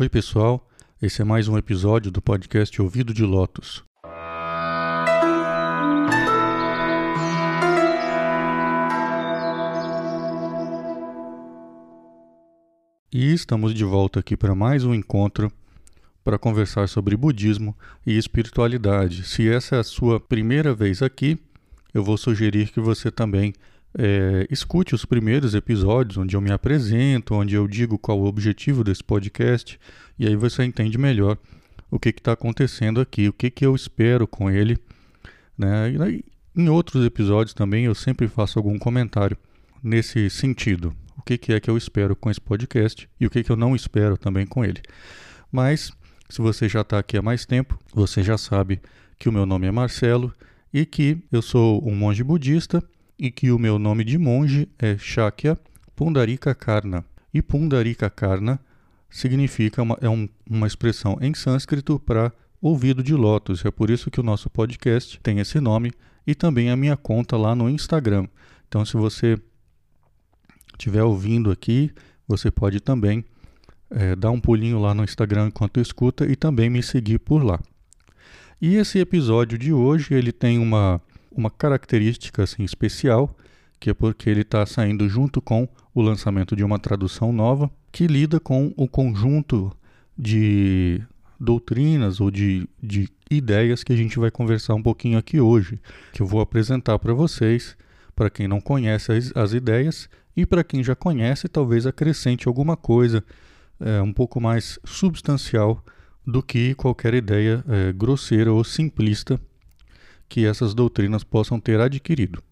Oi, pessoal. Esse é mais um episódio do podcast Ouvido de Lotus. E estamos de volta aqui para mais um encontro para conversar sobre budismo e espiritualidade. Se essa é a sua primeira vez aqui, eu vou sugerir que você também é, escute os primeiros episódios onde eu me apresento, onde eu digo qual o objetivo desse podcast, e aí você entende melhor o que está acontecendo aqui, o que, que eu espero com ele. Né? E em outros episódios também eu sempre faço algum comentário nesse sentido. O que, que é que eu espero com esse podcast e o que, que eu não espero também com ele. Mas, se você já está aqui há mais tempo, você já sabe que o meu nome é Marcelo e que eu sou um monge budista e que o meu nome de monge é Shakya Pundarika Karna. E Pundarika Karna significa uma, é um, uma expressão em sânscrito para ouvido de lótus. É por isso que o nosso podcast tem esse nome e também a minha conta lá no Instagram. Então, se você estiver ouvindo aqui, você pode também é, dar um pulinho lá no Instagram enquanto escuta e também me seguir por lá. E esse episódio de hoje ele tem uma uma característica assim, especial, que é porque ele está saindo junto com o lançamento de uma tradução nova que lida com o conjunto de doutrinas ou de, de ideias que a gente vai conversar um pouquinho aqui hoje, que eu vou apresentar para vocês, para quem não conhece as, as ideias e para quem já conhece, talvez acrescente alguma coisa é, um pouco mais substancial do que qualquer ideia é, grosseira ou simplista que essas doutrinas possam ter adquirido.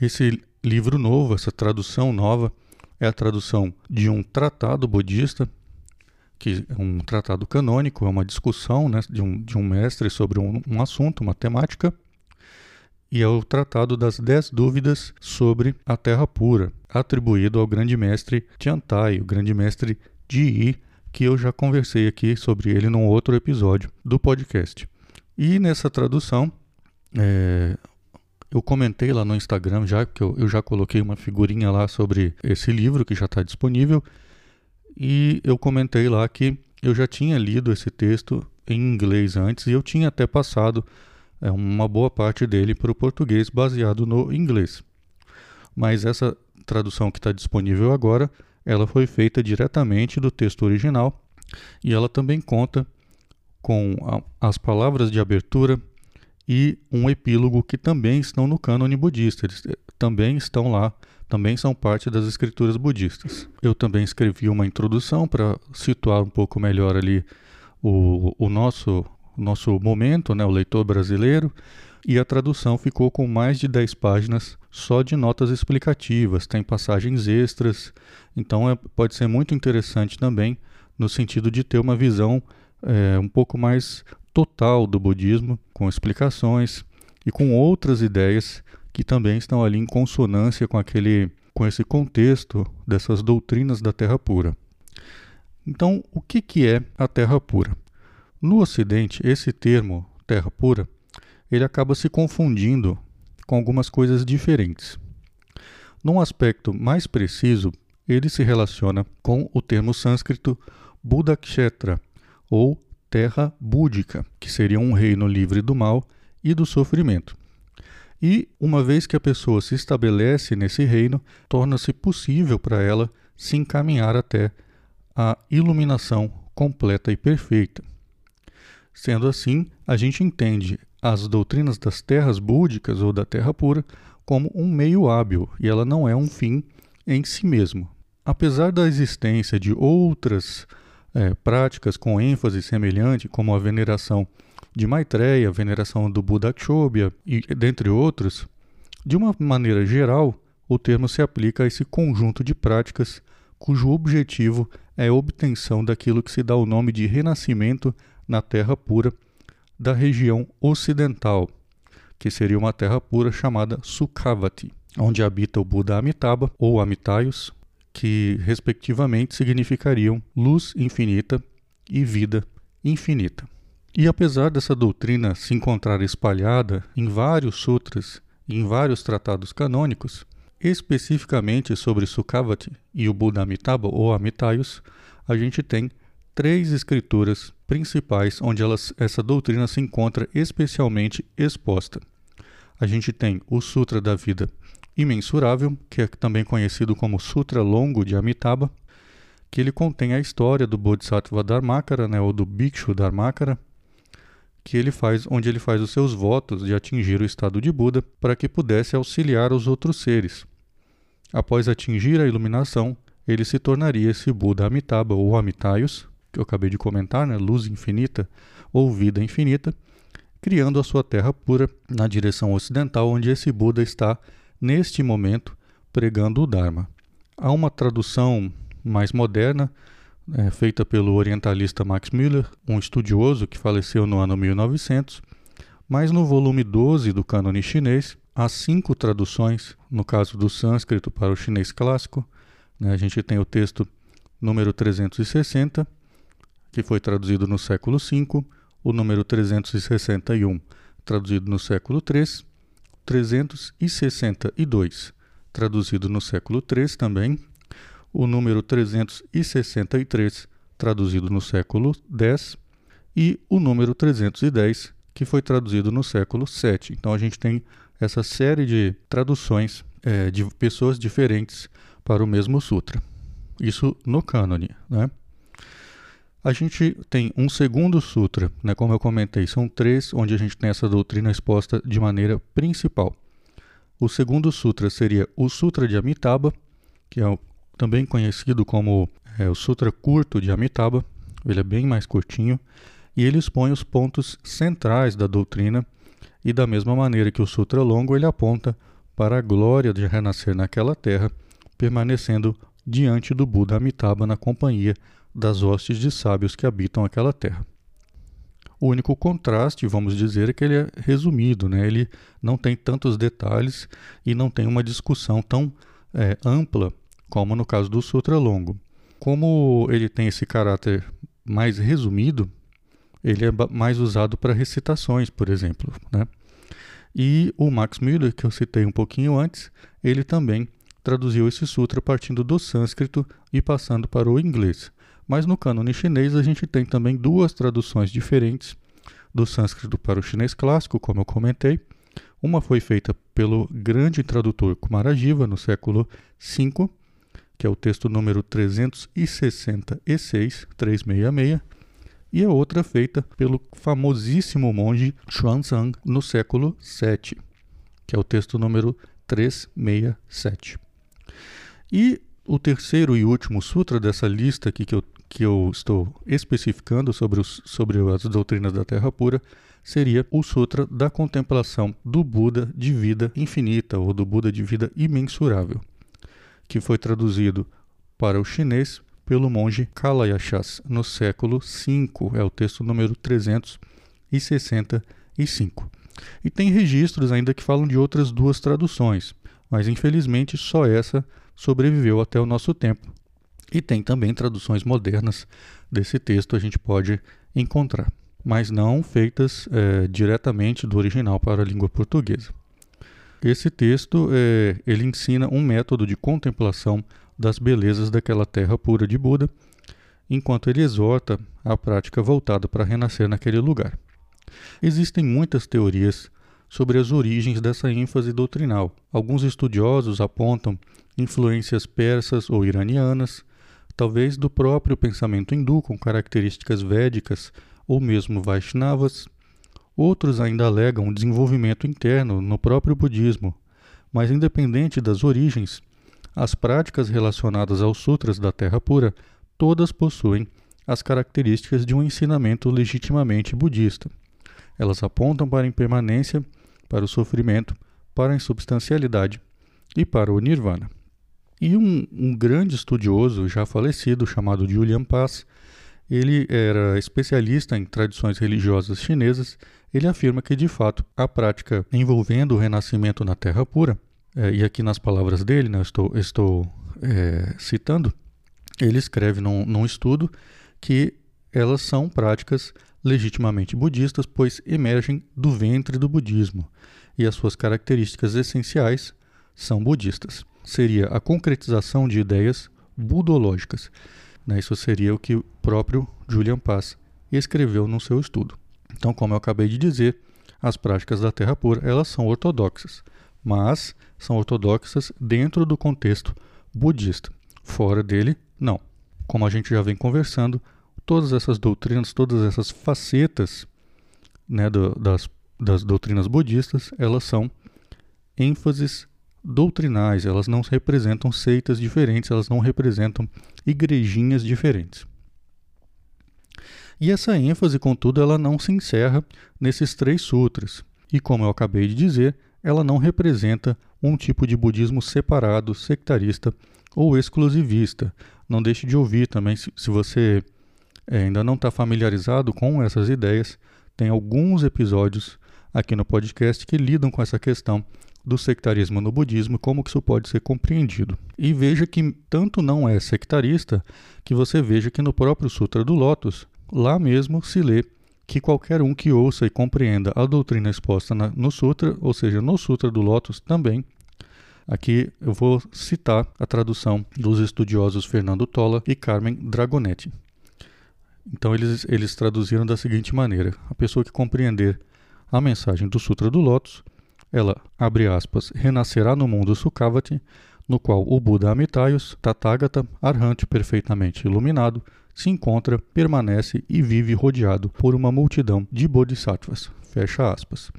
Esse livro novo, essa tradução nova, é a tradução de um tratado budista, que é um tratado canônico, é uma discussão né, de, um, de um mestre sobre um, um assunto, uma temática, e é o Tratado das Dez Dúvidas sobre a Terra Pura, atribuído ao grande mestre Tiantai, o grande mestre Ji, que eu já conversei aqui sobre ele num outro episódio do podcast. E nessa tradução, é, eu comentei lá no Instagram já, que eu, eu já coloquei uma figurinha lá sobre esse livro que já está disponível. E eu comentei lá que eu já tinha lido esse texto em inglês antes e eu tinha até passado é, uma boa parte dele para o português baseado no inglês. Mas essa tradução que está disponível agora, ela foi feita diretamente do texto original e ela também conta com a, as palavras de abertura e um epílogo que também estão no cânone budista. Eles eh, também estão lá, também são parte das escrituras budistas. Eu também escrevi uma introdução para situar um pouco melhor ali o, o nosso, nosso momento, né, o leitor brasileiro, e a tradução ficou com mais de 10 páginas só de notas explicativas, tem passagens extras, então é, pode ser muito interessante também no sentido de ter uma visão é, um pouco mais total do budismo, com explicações e com outras ideias que também estão ali em consonância com aquele com esse contexto dessas doutrinas da Terra pura. Então, o que, que é a Terra pura? No Ocidente, esse termo Terra pura, ele acaba se confundindo com algumas coisas diferentes. Num aspecto mais preciso, ele se relaciona com o termo sânscrito Buddhakshetra, ou terra búdica, que seria um reino livre do mal e do sofrimento. E, uma vez que a pessoa se estabelece nesse reino, torna-se possível para ela se encaminhar até a iluminação completa e perfeita. Sendo assim, a gente entende as doutrinas das terras búdicas ou da terra pura como um meio hábil e ela não é um fim em si mesmo. Apesar da existência de outras é, práticas com ênfase semelhante, como a veneração de Maitreya, a veneração do Buda Kshobhya e dentre outros, de uma maneira geral, o termo se aplica a esse conjunto de práticas cujo objetivo é a obtenção daquilo que se dá o nome de renascimento na terra pura da região ocidental, que seria uma terra pura chamada Sukhavati, onde habita o Buda Amitabha ou Amitayus, que respectivamente significariam luz infinita e vida infinita. E apesar dessa doutrina se encontrar espalhada em vários sutras e em vários tratados canônicos, especificamente sobre Sukhavati e o Buda Amitabha ou Amitayus, a gente tem três escrituras principais onde elas, essa doutrina se encontra especialmente exposta. A gente tem o Sutra da Vida Imensurável, que é também conhecido como Sutra Longo de Amitabha, que ele contém a história do Bodhisattva Dharmakara, né, ou do Bhikshu Dharmakara, que ele faz, onde ele faz os seus votos de atingir o estado de Buda para que pudesse auxiliar os outros seres. Após atingir a iluminação, ele se tornaria esse Buda Amitabha ou Amitayus, que eu acabei de comentar, né, luz infinita ou vida infinita, criando a sua terra pura na direção ocidental, onde esse Buda está neste momento pregando o Dharma. Há uma tradução mais moderna, é, feita pelo orientalista Max Müller, um estudioso que faleceu no ano 1900, mas no volume 12 do cânone chinês há cinco traduções, no caso do sânscrito para o chinês clássico. Né, a gente tem o texto número 360, que foi traduzido no século V, o número 361, traduzido no século III, 362, traduzido no século III também, o número 363, traduzido no século X, e o número 310, que foi traduzido no século VII. Então a gente tem essa série de traduções é, de pessoas diferentes para o mesmo sutra. Isso no cânone, né? A gente tem um segundo sutra, né, como eu comentei, são três onde a gente tem essa doutrina exposta de maneira principal. O segundo sutra seria o Sutra de Amitabha, que é também conhecido como é, o Sutra Curto de Amitabha, ele é bem mais curtinho, e ele expõe os pontos centrais da doutrina, e da mesma maneira que o Sutra Longo, ele aponta para a glória de renascer naquela terra, permanecendo diante do Buda Amitabha na companhia das hostes de sábios que habitam aquela terra. O único contraste, vamos dizer, é que ele é resumido, né? ele não tem tantos detalhes e não tem uma discussão tão é, ampla como no caso do Sutra Longo. Como ele tem esse caráter mais resumido, ele é mais usado para recitações, por exemplo. Né? E o Max Müller, que eu citei um pouquinho antes, ele também traduziu esse sutra partindo do sânscrito e passando para o inglês. Mas no cânone chinês a gente tem também duas traduções diferentes do sânscrito para o chinês clássico, como eu comentei. Uma foi feita pelo grande tradutor Kumarajiva no século V, que é o texto número 366, 366, e a outra feita pelo famosíssimo monge Xuanzang no século VII, que é o texto número 367. E o terceiro e último sutra dessa lista aqui que eu que eu estou especificando sobre, os, sobre as doutrinas da Terra Pura seria o Sutra da Contemplação do Buda de Vida Infinita, ou do Buda de Vida Imensurável, que foi traduzido para o chinês pelo monge Kalayachas no século V, é o texto número 365. E tem registros ainda que falam de outras duas traduções, mas infelizmente só essa sobreviveu até o nosso tempo, e tem também traduções modernas desse texto a gente pode encontrar, mas não feitas é, diretamente do original para a língua portuguesa. Esse texto é, ele ensina um método de contemplação das belezas daquela terra pura de Buda, enquanto ele exorta a prática voltada para renascer naquele lugar. Existem muitas teorias sobre as origens dessa ênfase doutrinal. Alguns estudiosos apontam influências persas ou iranianas, talvez do próprio pensamento hindu com características védicas ou mesmo Vaishnavas. Outros ainda alegam um desenvolvimento interno no próprio budismo, mas independente das origens, as práticas relacionadas aos sutras da Terra Pura todas possuem as características de um ensinamento legitimamente budista. Elas apontam para a impermanência, para o sofrimento, para a insubstancialidade e para o nirvana. E um, um grande estudioso já falecido, chamado Julian Paz, ele era especialista em tradições religiosas chinesas. Ele afirma que, de fato, a prática envolvendo o renascimento na Terra Pura, é, e aqui nas palavras dele, né, estou, estou é, citando, ele escreve num, num estudo que elas são práticas legitimamente budistas, pois emergem do ventre do budismo, e as suas características essenciais são budistas seria a concretização de ideias budológicas. Né? Isso seria o que o próprio Julian Paz escreveu no seu estudo. Então, como eu acabei de dizer, as práticas da terra pura elas são ortodoxas, mas são ortodoxas dentro do contexto budista. Fora dele, não. Como a gente já vem conversando, todas essas doutrinas, todas essas facetas né, do, das, das doutrinas budistas, elas são ênfases doutrinais, elas não representam seitas diferentes, elas não representam igrejinhas diferentes. E essa ênfase, contudo, ela não se encerra nesses três sutras. E como eu acabei de dizer, ela não representa um tipo de budismo separado, sectarista ou exclusivista. Não deixe de ouvir também, se, você é, ainda não está familiarizado com essas ideias, tem alguns episódios aqui no podcast que lidam com essa questão do sectarismo no budismo, como que isso pode ser compreendido. E veja que tanto não é sectarista que você veja que no próprio Sutra do Lótus, lá mesmo se lê que qualquer um que ouça e compreenda a doutrina exposta na, no Sutra, ou seja, no Sutra do Lótus também, Aqui eu vou citar a tradução dos estudiosos Fernando Tolla e Carmen Dragonetti. Então eles, eles traduziram da seguinte maneira: a pessoa que compreender a mensagem do Sutra do Lótus ela, abre aspas, renascerá no mundo Sukhavati, no qual o Buda Amitayus, Tathagata, Arhante perfeitamente iluminado, se encontra, permanece e vive rodeado por uma multidão de bodhisattvas. Fecha aspas.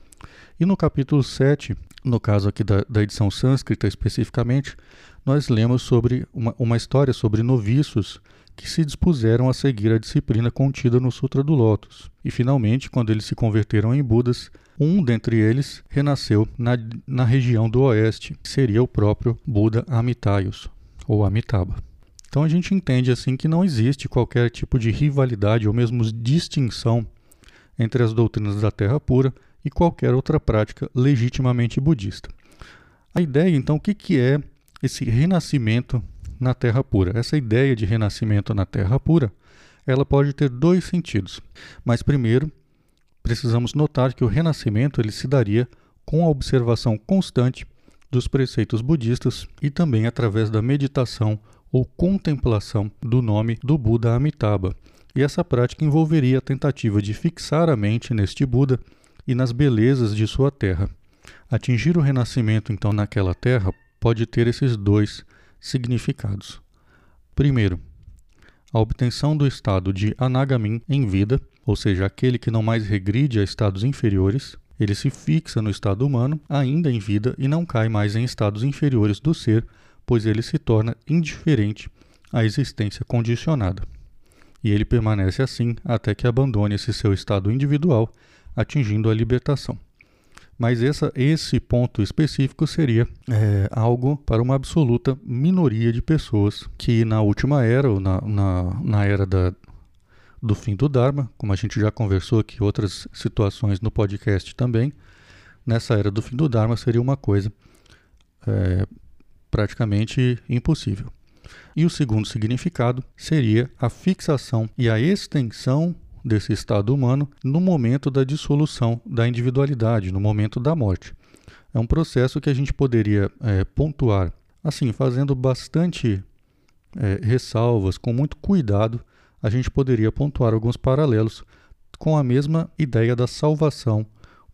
E no capítulo 7, no caso aqui da, da edição sânscrita especificamente, nós lemos sobre uma, uma história sobre noviços que se dispuseram a seguir a disciplina contida no Sutra do Lótus. E finalmente, quando eles se converteram em Budas, um dentre eles renasceu na, na região do oeste, que seria o próprio Buda Amitayus, ou Amitabha. Então a gente entende assim que não existe qualquer tipo de rivalidade ou mesmo distinção entre as doutrinas da Terra Pura e qualquer outra prática legitimamente budista. A ideia, então, o que, que é esse renascimento na Terra Pura? Essa ideia de renascimento na Terra Pura, ela pode ter dois sentidos. Mas primeiro, precisamos notar que o renascimento ele se daria com a observação constante dos preceitos budistas e também através da meditação ou contemplação do nome do Buda Amitabha. E essa prática envolveria a tentativa de fixar a mente neste Buda e nas belezas de sua terra. Atingir o renascimento, então, naquela terra pode ter esses dois significados. Primeiro, a obtenção do estado de anagamin em vida, ou seja, aquele que não mais regride a estados inferiores, ele se fixa no estado humano, ainda em vida, e não cai mais em estados inferiores do ser, pois ele se torna indiferente à existência condicionada. E ele permanece assim até que abandone esse seu estado individual, atingindo a libertação. Mas essa, esse ponto específico seria é, algo para uma absoluta minoria de pessoas que na última era, ou na, na, na era da, do fim do Dharma, como a gente já conversou aqui outras situações no podcast também, nessa era do fim do Dharma seria uma coisa é, praticamente impossível. E o segundo significado seria a fixação e a extensão desse estado humano no momento da dissolução da individualidade, no momento da morte. É um processo que a gente poderia é, pontuar, assim, fazendo bastante é, ressalvas, com muito cuidado, a gente poderia pontuar alguns paralelos com a mesma ideia da salvação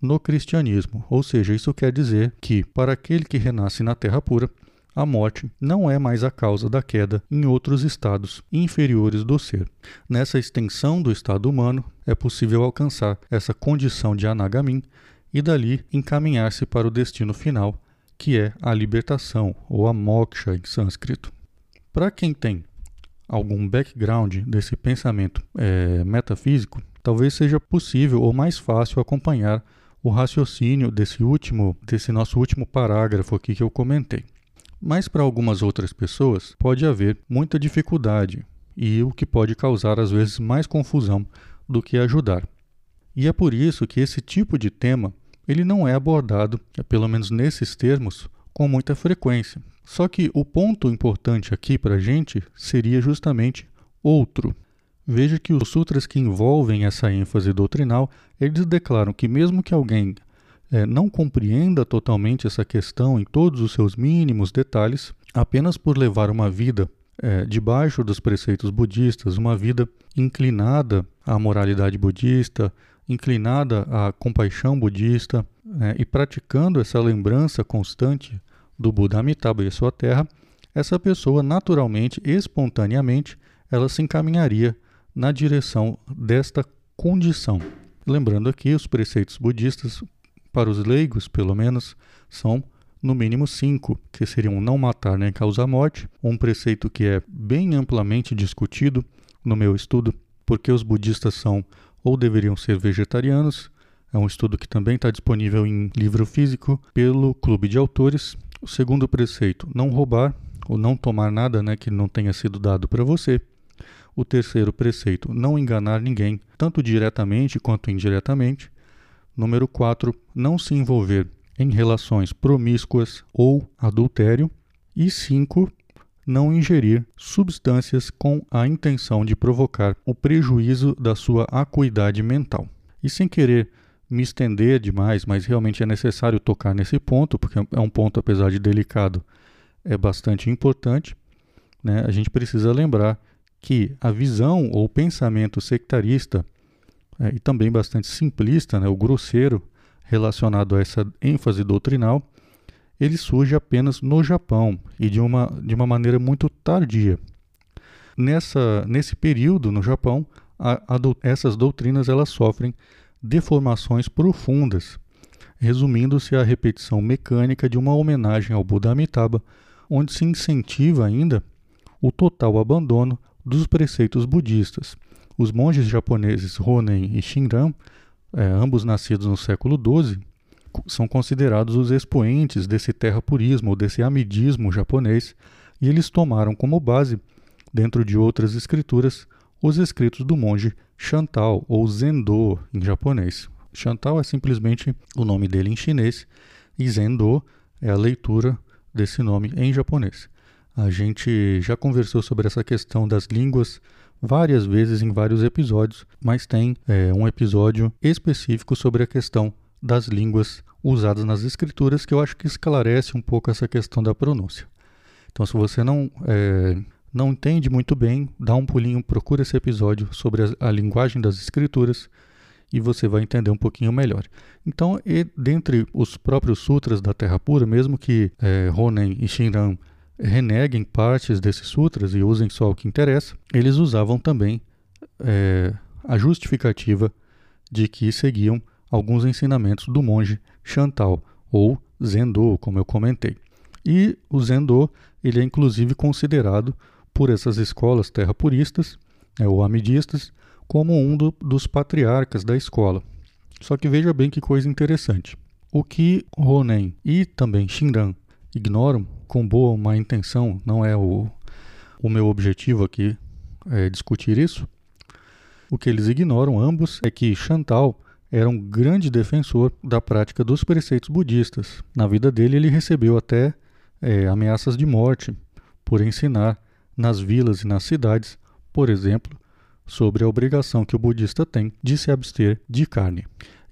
no cristianismo. Ou seja, isso quer dizer que, para aquele que renasce na terra pura, a morte não é mais a causa da queda em outros estados inferiores do ser. Nessa extensão do estado humano, é possível alcançar essa condição de anagamin e dali encaminhar-se para o destino final, que é a libertação, ou a moksha em sânscrito. Para quem tem algum background desse pensamento é, metafísico, talvez seja possível ou mais fácil acompanhar o raciocínio desse último, desse nosso último parágrafo aqui que eu comentei. Mas para algumas outras pessoas pode haver muita dificuldade e o que pode causar às vezes mais confusão do que ajudar. E é por isso que esse tipo de tema ele não é abordado, pelo menos nesses termos, com muita frequência. Só que o ponto importante aqui para a gente seria justamente outro. Veja que os sutras que envolvem essa ênfase doutrinal, eles declaram que mesmo que alguém é, não compreenda totalmente essa questão em todos os seus mínimos detalhes, apenas por levar uma vida é, debaixo dos preceitos budistas, uma vida inclinada à moralidade budista, inclinada à compaixão budista né, e praticando essa lembrança constante do Buda Amitabha e sua terra, essa pessoa naturalmente, espontaneamente, ela se encaminharia na direção desta condição. Lembrando aqui, os preceitos budistas, para os leigos, pelo menos, são no mínimo cinco, que seriam não matar nem causar morte, um preceito que é bem amplamente discutido no meu estudo, porque os budistas são ou deveriam ser vegetarianos. É um estudo que também está disponível em livro físico pelo Clube de Autores. O segundo preceito, não roubar ou não tomar nada né, que não tenha sido dado para você. O terceiro preceito, não enganar ninguém, tanto diretamente quanto indiretamente. Número 4, não se envolver em relações promíscuas ou adultério. E 5. Não ingerir substâncias com a intenção de provocar o prejuízo da sua acuidade mental. E sem querer me estender demais, mas realmente é necessário tocar nesse ponto, porque é um ponto, apesar de delicado, é bastante importante. Né? A gente precisa lembrar que a visão ou pensamento sectarista, é, e também bastante simplista, né? o grosseiro, relacionado a essa ênfase doutrinal, ele surge apenas no Japão e de uma, de uma maneira muito tardia. Nessa, nesse período, no Japão, a, a, essas doutrinas elas sofrem deformações profundas, resumindo-se à repetição mecânica de uma homenagem ao Buda Amitabha, onde se incentiva ainda o total abandono dos preceitos budistas. Os monges japoneses Honen e Shinran é, ambos nascidos no século XII, são considerados os expoentes desse terrapurismo, desse amidismo japonês, e eles tomaram como base, dentro de outras escrituras, os escritos do monge Chantal, ou Zendo em japonês. Chantal é simplesmente o nome dele em chinês, e Zendo é a leitura desse nome em japonês. A gente já conversou sobre essa questão das línguas várias vezes em vários episódios, mas tem é, um episódio específico sobre a questão das línguas usadas nas escrituras que eu acho que esclarece um pouco essa questão da pronúncia. Então, se você não é, não entende muito bem, dá um pulinho, procura esse episódio sobre a, a linguagem das escrituras e você vai entender um pouquinho melhor. Então, e, dentre os próprios sutras da Terra Pura, mesmo que é, Ronen e Shinran reneguem partes desses sutras e usem só o que interessa, eles usavam também é, a justificativa de que seguiam alguns ensinamentos do monge Chantal, ou Zendo, como eu comentei. E o Zendo ele é inclusive considerado por essas escolas terrapuristas, é, ou amidistas, como um do, dos patriarcas da escola. Só que veja bem que coisa interessante. O que Ronen e também Shinran ignoram com boa má intenção, não é o, o meu objetivo aqui é discutir isso. O que eles ignoram ambos é que Chantal era um grande defensor da prática dos preceitos budistas. Na vida dele, ele recebeu até é, ameaças de morte por ensinar nas vilas e nas cidades, por exemplo, sobre a obrigação que o budista tem de se abster de carne.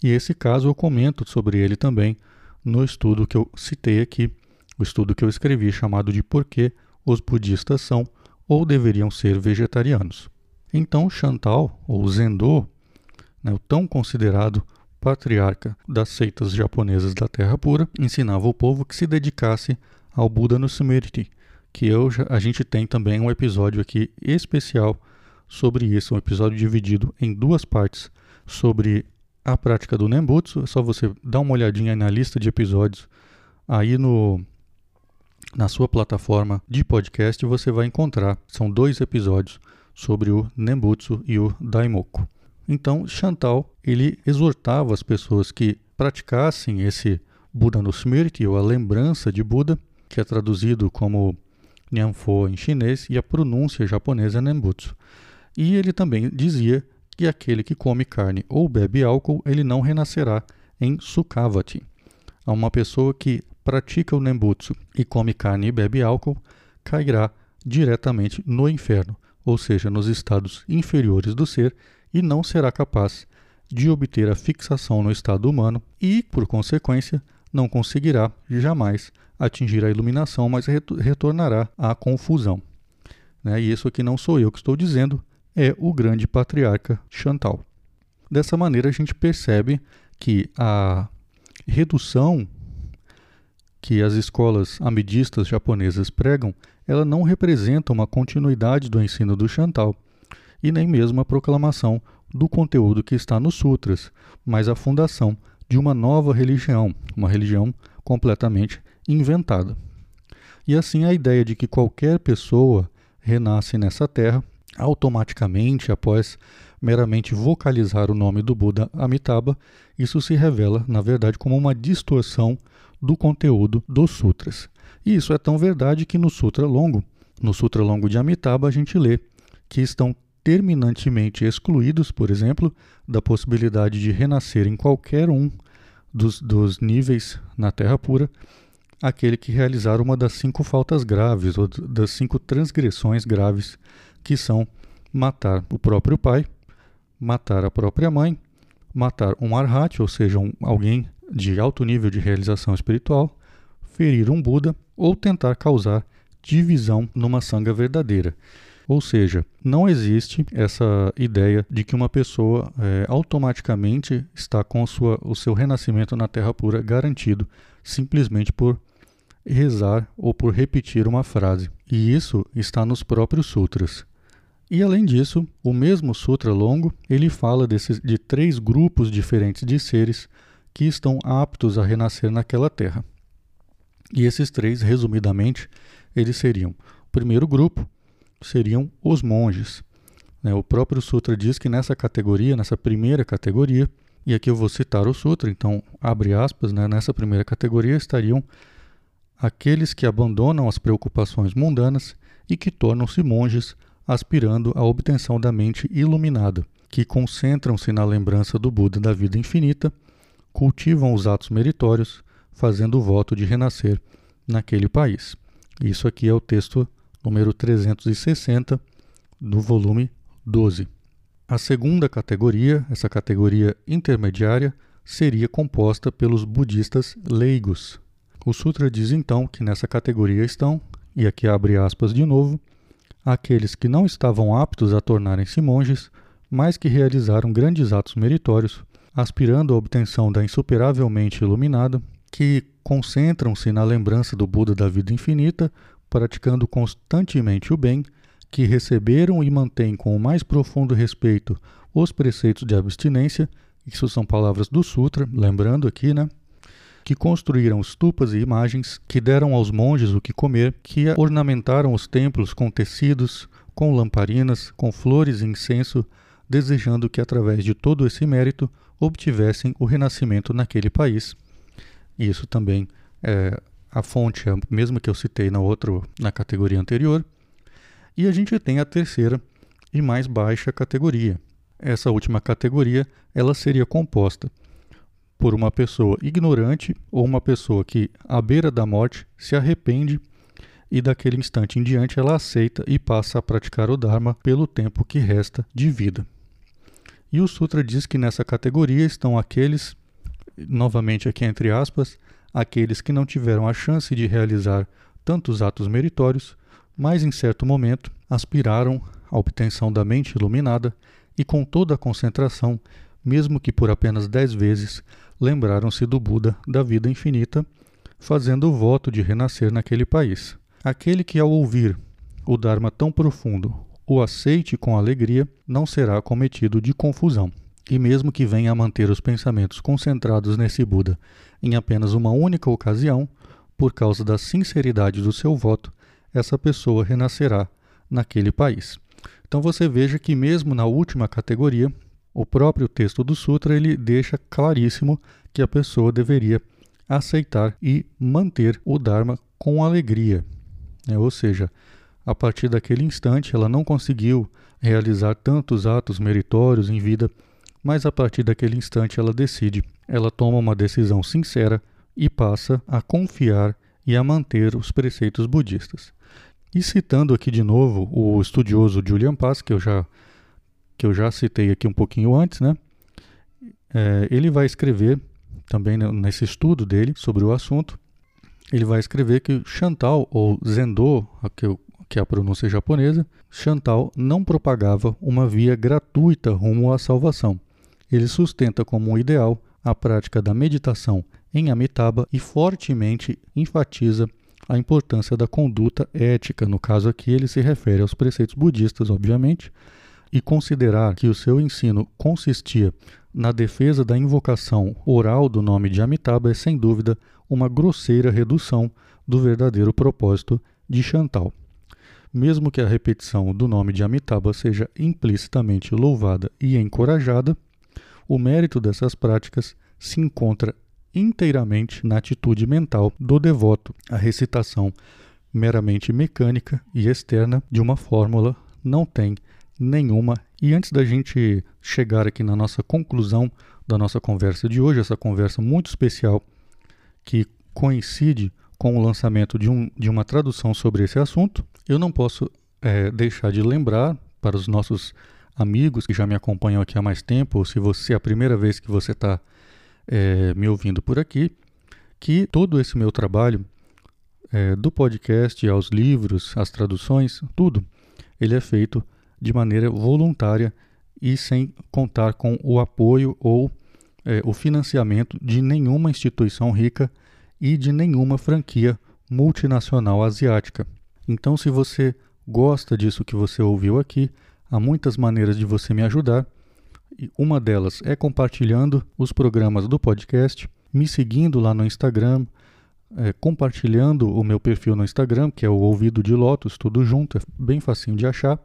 E esse caso eu comento sobre ele também no estudo que eu citei aqui, o estudo que eu escrevi chamado de Por que os budistas são ou deveriam ser vegetarianos. Então, Chantal, ou Zendo, né, o tão considerado patriarca das seitas japonesas da Terra Pura, ensinava o povo que se dedicasse ao Buda no Smriti, que eu, a gente tem também um episódio aqui especial sobre isso, um episódio dividido em duas partes sobre a prática do Nembutsu. É só você dar uma olhadinha na lista de episódios aí no na sua plataforma de podcast você vai encontrar. São dois episódios sobre o Nembutsu e o Daimoku. Então, Chantal, ele exortava as pessoas que praticassem esse Buda no Smriti, ou a lembrança de Buda, que é traduzido como Nyanfo em chinês, e a pronúncia japonesa Nembutsu. E ele também dizia que aquele que come carne ou bebe álcool, ele não renascerá em Sukhavati. A uma pessoa que pratica o Nembutsu e come carne e bebe álcool, cairá diretamente no inferno, ou seja, nos estados inferiores do ser, e não será capaz de obter a fixação no estado humano e, por consequência, não conseguirá jamais atingir a iluminação, mas retornará à confusão. Né? E isso aqui não sou eu que estou dizendo, é o grande patriarca Chantal. Dessa maneira, a gente percebe que a redução que as escolas amidistas japonesas pregam, ela não representa uma continuidade do ensino do Chantal e nem mesmo a proclamação do conteúdo que está nos sutras, mas a fundação de uma nova religião, uma religião completamente inventada. E assim a ideia de que qualquer pessoa renasce nessa terra automaticamente após meramente vocalizar o nome do Buda Amitabha, isso se revela, na verdade, como uma distorção do conteúdo dos sutras. E isso é tão verdade que no Sutra Longo, no Sutra Longo de Amitabha, a gente lê que estão terminantemente excluídos, por exemplo, da possibilidade de renascer em qualquer um dos, dos níveis na Terra pura, aquele que realizar uma das cinco faltas graves, ou das cinco transgressões graves, que são matar o próprio pai, matar a própria mãe, matar um arhat, ou seja, um, alguém de alto nível de realização espiritual, ferir um Buda ou tentar causar divisão numa sanga verdadeira. Ou seja, não existe essa ideia de que uma pessoa é, automaticamente está com sua, o seu renascimento na Terra pura garantido simplesmente por rezar ou por repetir uma frase. E isso está nos próprios sutras. E além disso, o mesmo sutra longo, ele fala desses, de três grupos diferentes de seres que estão aptos a renascer naquela terra. E esses três, resumidamente, eles seriam: o primeiro grupo, seriam os monges. Né? O próprio Sutra diz que nessa categoria, nessa primeira categoria, e aqui eu vou citar o Sutra, então abre aspas, né? nessa primeira categoria estariam aqueles que abandonam as preocupações mundanas e que tornam-se monges, aspirando à obtenção da mente iluminada, que concentram-se na lembrança do Buda da vida infinita, cultivam os atos meritórios, fazendo o voto de renascer naquele país. Isso aqui é o texto número 360 do volume 12. A segunda categoria, essa categoria intermediária, seria composta pelos budistas leigos. O sutra diz então que nessa categoria estão, e aqui abre aspas de novo, aqueles que não estavam aptos a tornarem-se monges, mas que realizaram grandes atos meritórios, aspirando à obtenção da insuperavelmente iluminada, que concentram-se na lembrança do Buda da vida infinita, praticando constantemente o bem, que receberam e mantêm com o mais profundo respeito os preceitos de abstinência, isso são palavras do Sutra, lembrando aqui, né? Que construíram estupas e imagens, que deram aos monges o que comer, que ornamentaram os templos com tecidos, com lamparinas, com flores e incenso, desejando que através de todo esse mérito obtivessem o renascimento naquele país. Isso também é a fonte a mesma que eu citei na outra, na categoria anterior. E a gente tem a terceira e mais baixa categoria. Essa última categoria, ela seria composta por uma pessoa ignorante ou uma pessoa que, à beira da morte, se arrepende e daquele instante em diante ela aceita e passa a praticar o Dharma pelo tempo que resta de vida. E o Sutra diz que nessa categoria estão aqueles, novamente aqui entre aspas, aqueles que não tiveram a chance de realizar tantos atos meritórios, mas em certo momento aspiraram à obtenção da mente iluminada e com toda a concentração, mesmo que por apenas dez vezes, lembraram-se do Buda da vida infinita, fazendo o voto de renascer naquele país. Aquele que, ao ouvir o Dharma tão profundo, o aceite com alegria, não será cometido de confusão. E mesmo que venha a manter os pensamentos concentrados nesse Buda em apenas uma única ocasião, por causa da sinceridade do seu voto, essa pessoa renascerá naquele país. Então você veja que mesmo na última categoria, o próprio texto do sutra ele deixa claríssimo que a pessoa deveria aceitar e manter o dharma com alegria. Né? Ou seja, a partir daquele instante ela não conseguiu realizar tantos atos meritórios em vida mas a partir daquele instante ela decide, ela toma uma decisão sincera e passa a confiar e a manter os preceitos budistas. E citando aqui de novo o estudioso Julian Pass, que eu já, que eu já citei aqui um pouquinho antes, né? É, ele vai escrever, também nesse estudo dele sobre o assunto, ele vai escrever que Chantal, ou Zendô, que é a pronúncia japonesa, Chantal não propagava uma via gratuita rumo à salvação. Ele sustenta como um ideal a prática da meditação em Amitabha e fortemente enfatiza a importância da conduta ética. No caso aqui, ele se refere aos preceitos budistas, obviamente, e considerar que o seu ensino consistia na defesa da invocação oral do nome de Amitabha é sem dúvida uma grosseira redução do verdadeiro propósito de Chantal. Mesmo que a repetição do nome de Amitabha seja implicitamente louvada e encorajada, o mérito dessas práticas se encontra inteiramente na atitude mental do devoto. A recitação meramente mecânica e externa de uma fórmula não tem nenhuma. E antes da gente chegar aqui na nossa conclusão da nossa conversa de hoje, essa conversa muito especial que coincide com o lançamento de, um, de uma tradução sobre esse assunto, eu não posso é, deixar de lembrar para os nossos amigos que já me acompanham aqui há mais tempo, ou se você é a primeira vez que você está é, me ouvindo por aqui, que todo esse meu trabalho, é, do podcast aos livros, às traduções, tudo, ele é feito de maneira voluntária e sem contar com o apoio ou é, o financiamento de nenhuma instituição rica e de nenhuma franquia multinacional asiática. Então, se você gosta disso que você ouviu aqui, há muitas maneiras de você me ajudar. Uma delas é compartilhando os programas do podcast, me seguindo lá no Instagram, é, compartilhando o meu perfil no Instagram, que é o Ouvido de Lotus, tudo junto, é bem facinho de achar.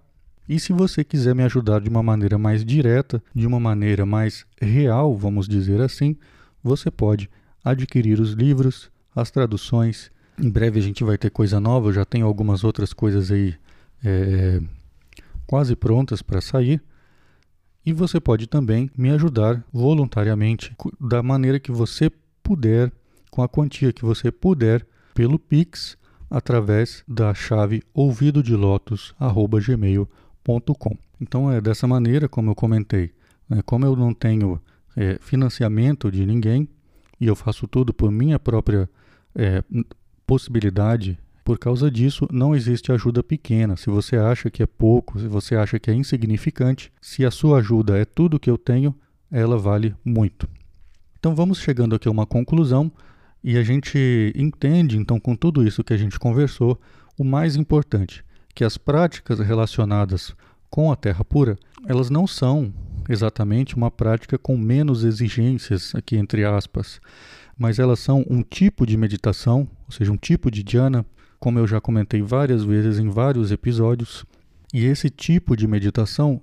E se você quiser me ajudar de uma maneira mais direta, de uma maneira mais real, vamos dizer assim, você pode adquirir os livros, as traduções. Em breve a gente vai ter coisa nova, já tenho algumas outras coisas aí é, quase prontas para sair. E você pode também me ajudar voluntariamente da maneira que você puder, com a quantia que você puder, pelo Pix, através da chave ouvidodelotus.gmail.com. Então é dessa maneira, como eu comentei, né, como eu não tenho é, financiamento de ninguém e eu faço tudo por minha própria é, possibilidade por causa disso, não existe ajuda pequena. Se você acha que é pouco, se você acha que é insignificante, se a sua ajuda é tudo que eu tenho, ela vale muito. Então vamos chegando aqui a uma conclusão e a gente entende, então, com tudo isso que a gente conversou, o mais importante, que as práticas relacionadas com a terra pura, elas não são exatamente uma prática com menos exigências, aqui entre aspas, mas elas são um tipo de meditação, ou seja, um tipo de dhyana como eu já comentei várias vezes em vários episódios, e esse tipo de meditação,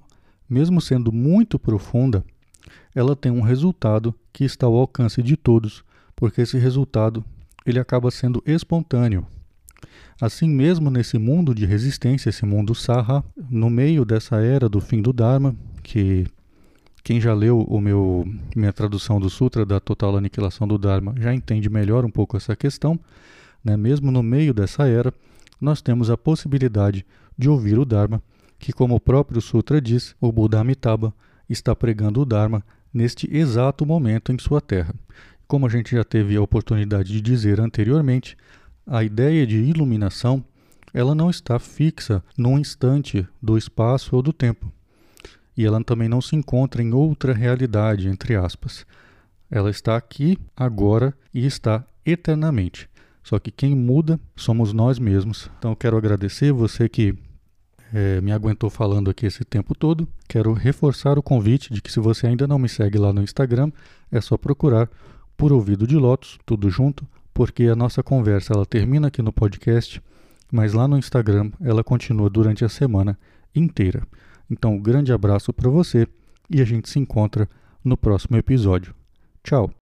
mesmo sendo muito profunda, ela tem um resultado que está ao alcance de todos, porque esse resultado ele acaba sendo espontâneo. Assim mesmo nesse mundo de resistência, esse mundo Saha, no meio dessa era do fim do Dharma, que quem já leu o meu minha tradução do Sutra da total aniquilação do Dharma já entende melhor um pouco essa questão né, mesmo no meio dessa era, nós temos a possibilidade de ouvir o Dharma, que, como o próprio Sutra diz, o Buda Amitabha está pregando o Dharma neste exato momento em sua terra. Como a gente já teve a oportunidade de dizer anteriormente, a ideia de iluminação ela não está fixa num instante do espaço ou do tempo. E ela também não se encontra em outra realidade, entre aspas. Ela está aqui, agora e está eternamente. Só que quem muda somos nós mesmos. Então eu quero agradecer você que é, me aguentou falando aqui esse tempo todo. Quero reforçar o convite de que se você ainda não me segue lá no Instagram, é só procurar por Ouvido de Lotus, tudo junto, porque a nossa conversa ela termina aqui no podcast, mas lá no Instagram ela continua durante a semana inteira. Então, um grande abraço para você e a gente se encontra no próximo episódio. Tchau!